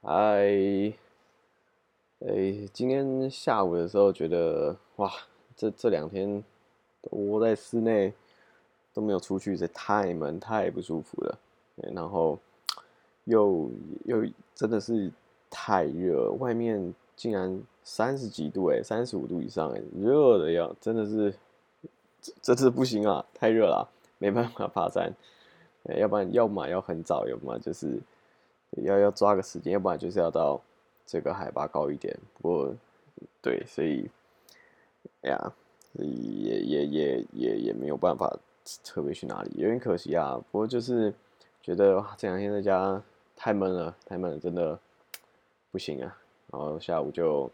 嗨，哎，今天下午的时候觉得哇，这这两天都窝在室内都没有出去，这太闷太不舒服了。然后又又真的是太热，外面竟然三十几度哎，三十五度以上哎，热的要真的是这这次不行啊，太热了，没办法爬山。要不然要么要很早，要么就是。要要抓个时间，要不然就是要到这个海拔高一点。不过，对，所以，哎呀，也也也也也没有办法特别去哪里，有点可惜啊。不过就是觉得，这两天在家太闷了，太闷了，真的不行啊。然后下午就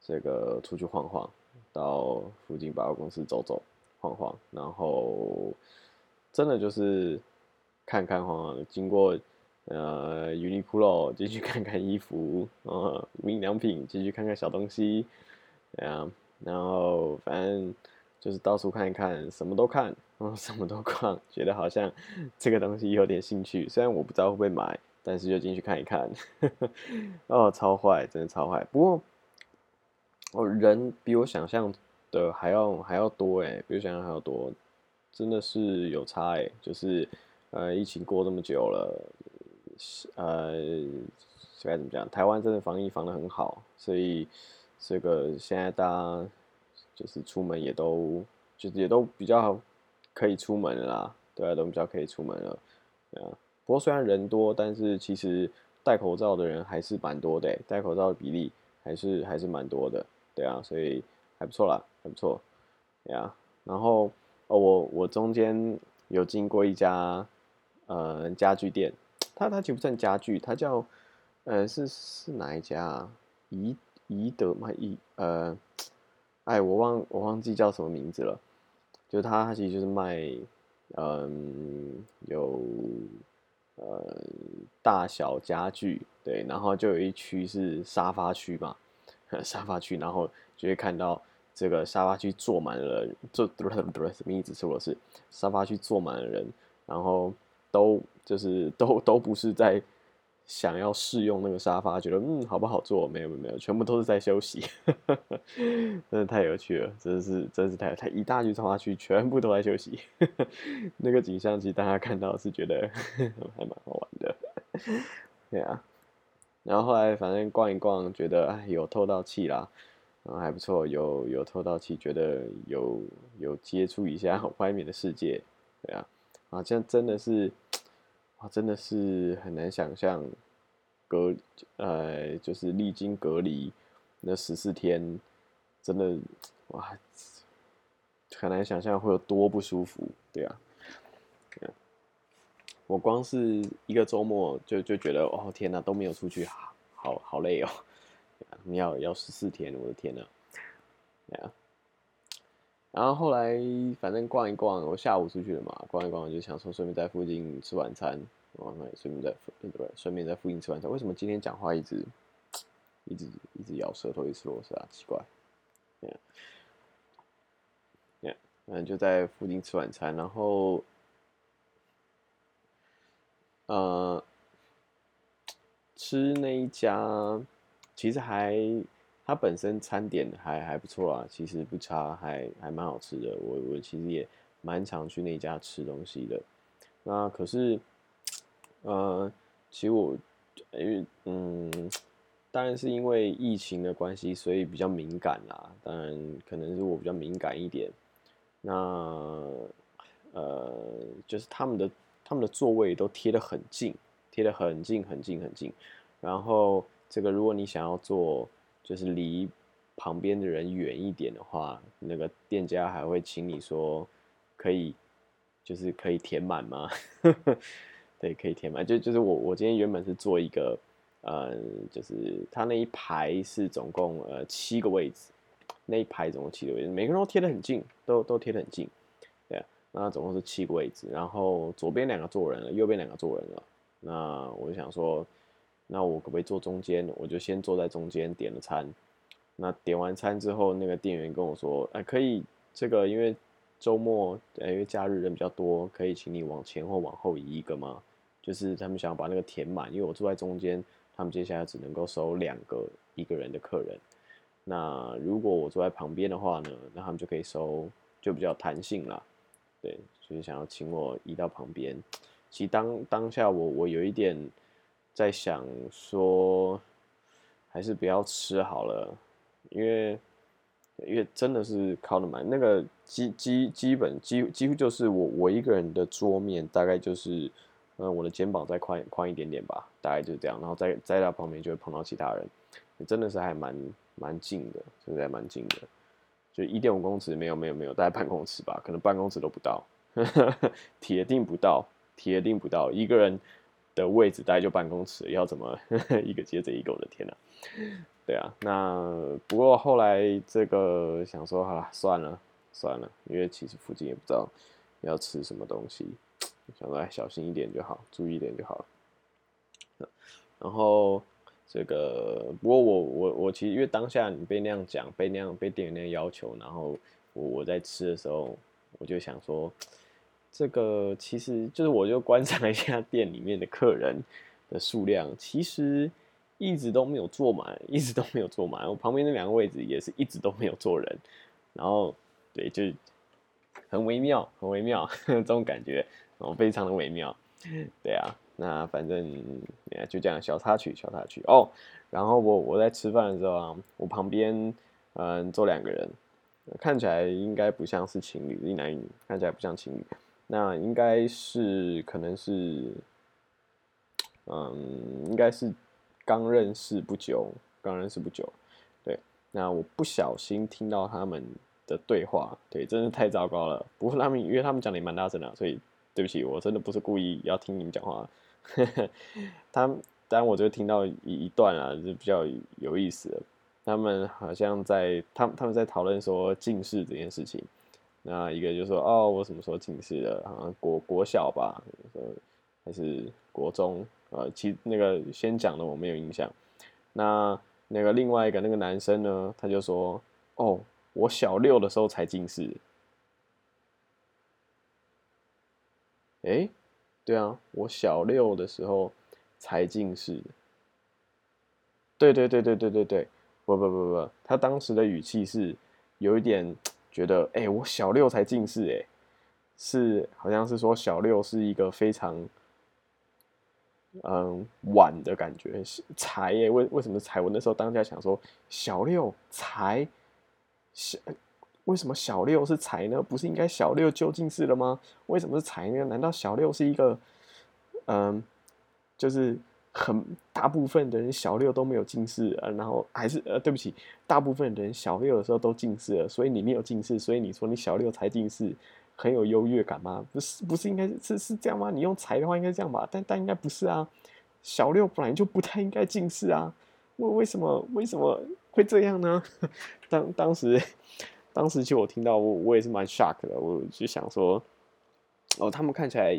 这个出去晃晃，到附近百货公司走走晃晃，然后真的就是看看晃晃，经过。呃，Uniqlo 进去看看衣服，呃，无印良品进去看看小东西，对啊，然后反正就是到处看一看，什么都看，嗯，什么都逛，觉得好像这个东西有点兴趣，虽然我不知道会不会买，但是就进去看一看，哦，超坏，真的超坏。不过，哦，人比我想象的还要还要多哎，比我想象还要多，真的是有差哎，就是呃，疫情过这么久了。呃，该怎么讲？台湾真的防疫防的很好，所以这个现在大家就是出门也都就是也都比较可以出门了啦，对啊，都比较可以出门了，对啊。不过虽然人多，但是其实戴口罩的人还是蛮多的，戴口罩的比例还是还是蛮多的，对啊，所以还不错啦，还不错，对啊。然后哦，我我中间有经过一家呃家具店。它它其实不算家具，它叫，呃，是是哪一家啊？宜宜德吗？宜呃，哎，我忘我忘记叫什么名字了。就是它，它其实就是卖，嗯，有呃大小家具，对，然后就有一区是沙发区嘛，沙发区，然后就会看到这个沙发区坐满了，坐 什么意思？说的是沙发区坐满了人，然后。都就是都都不是在想要试用那个沙发，觉得嗯好不好坐？没有没有没有，全部都是在休息，真的太有趣了，真的是真是太太一大区沙发区全部都在休息，那个景象其实大家看到是觉得 还蛮好玩的，对啊，然后后来反正逛一逛，觉得哎有透到气啦，然后还不错，有有透到气，觉得有有接触一下外面的世界，对啊。啊，这样真的是，啊，真的是很难想象，隔，呃，就是历经隔离那十四天，真的，哇，很难想象会有多不舒服，对啊，我光是一个周末就就觉得，哦天哪，都没有出去，好好累哦，你要要十四天，我的天哪，对啊。然后后来反正逛一逛，我下午出去了嘛，逛一逛我就想说顺便在附近吃晚餐，哦，那顺便在对，顺便在附近吃晚餐。为什么今天讲话一直一直一直咬舌头，一直螺丝啊？奇怪，嗯，就在附近吃晚餐，然后，呃，吃那一家其实还。它本身餐点还还不错啊，其实不差，还还蛮好吃的。我我其实也蛮常去那家吃东西的。那可是，呃，其实我因为嗯，当然是因为疫情的关系，所以比较敏感啦。当然可能是我比较敏感一点。那呃，就是他们的他们的座位都贴得很近，贴得很近很近很近。然后这个如果你想要坐。就是离旁边的人远一点的话，那个店家还会请你说可以，就是可以填满吗？对，可以填满。就就是我我今天原本是做一个，呃，就是他那一排是总共呃七个位置，那一排总共七个位置，每个人都贴得很近，都都贴得很近，对，那总共是七个位置，然后左边两个坐人了，右边两个坐人了，那我就想说。那我可不可以坐中间？我就先坐在中间点了餐。那点完餐之后，那个店员跟我说：“哎，可以这个，因为周末，因为假日人比较多，可以请你往前或往后移一个吗？就是他们想要把那个填满，因为我坐在中间，他们接下来只能够收两个一个人的客人。那如果我坐在旁边的话呢，那他们就可以收，就比较弹性啦。对，就是想要请我移到旁边。其实当当下我我有一点在想说，还是不要吃好了，因为因为真的是靠的蛮那个基基基本几几乎就是我我一个人的桌面大概就是。嗯，我的肩膀再宽宽一点点吧，大概就是这样，然后再再到旁边就会碰到其他人，真的是还蛮蛮近的，真的还蛮近的，就一点五公尺，没有没有没有，大概半公尺吧，可能半公尺都不到，铁定不到，铁定不到，一个人的位置大概就半公尺，要怎么 一个接着一个，我的天呐，对啊，那不过后来这个想说，好了，算了算了，因为其实附近也不知道要吃什么东西。想说小心一点就好，注意一点就好了。然后这个，不过我我我其实因为当下你被那样讲，被那样被店员那样要求，然后我我在吃的时候，我就想说，这个其实就是我就观察一下店里面的客人的数量，其实一直都没有坐满，一直都没有坐满。我旁边那两个位置也是一直都没有坐人，然后对，就很微妙，很微妙 这种感觉。然后，非常的微妙，对啊，那反正就这样小插曲，小插曲哦。然后我我在吃饭的时候啊，我旁边嗯坐两个人，看起来应该不像是情侣，一男一女，看起来不像情侣。那应该是可能是，嗯，应该是刚认识不久，刚认识不久。对，那我不小心听到他们的对话，对，真是太糟糕了。不过他们因为他们讲的也蛮大声的，所以。对不起，我真的不是故意要听你们讲话。他当然，我就听到一一段啊，就比较有意思的。他们好像在他们他们在讨论说近视这件事情。那一个就说：“哦，我什么时候近视的？好像国国小吧，还是国中？呃，其那个先讲的我没有印象。那那个另外一个那个男生呢，他就说：哦，我小六的时候才近视。”哎，对啊，我小六的时候才近视。对对对对对对对，不不不不，他当时的语气是有一点觉得，哎，我小六才近视，哎，是好像是说小六是一个非常嗯晚的感觉，才哎？为为什么才？我那时候当下想说，小六才小。为什么小六是才呢？不是应该小六就近视了吗？为什么是才呢？难道小六是一个，嗯，就是很大部分的人小六都没有近视，呃，然后还是呃，对不起，大部分人小六的时候都近视了，所以你没有近视，所以你说你小六才近视，很有优越感吗？不是，不是应该是是这样吗？你用才的话应该这样吧？但但应该不是啊，小六本来就不太应该近视啊，为为什么为什么会这样呢？当当时。当时就我听到我我也是蛮 shock 的，我就想说，哦，他们看起来，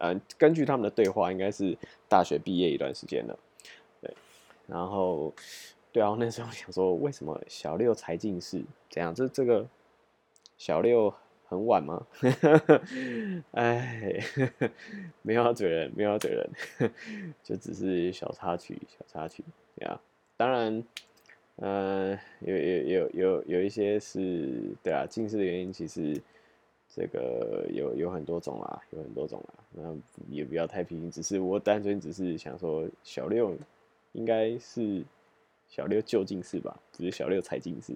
嗯，根据他们的对话，应该是大学毕业一段时间了，对，然后，对啊，那时候想说，为什么小六才近视？怎样？这这个小六很晚吗？哎，没有要嘴人，没有要嘴人，就只是小插曲，小插曲，对啊，当然。嗯，有有有有有一些是，对啊，近视的原因其实这个有有很多种啦，有很多种啦。那也不要太批评，只是我单纯只是想说，小六应该是小六就近视吧，只是小六才近视。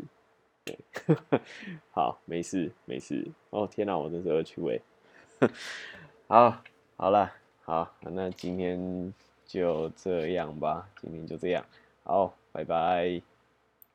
对，好，没事没事。哦天哪，我真是恶趣味。好，好了，好，那今天就这样吧，今天就这样，好，拜拜。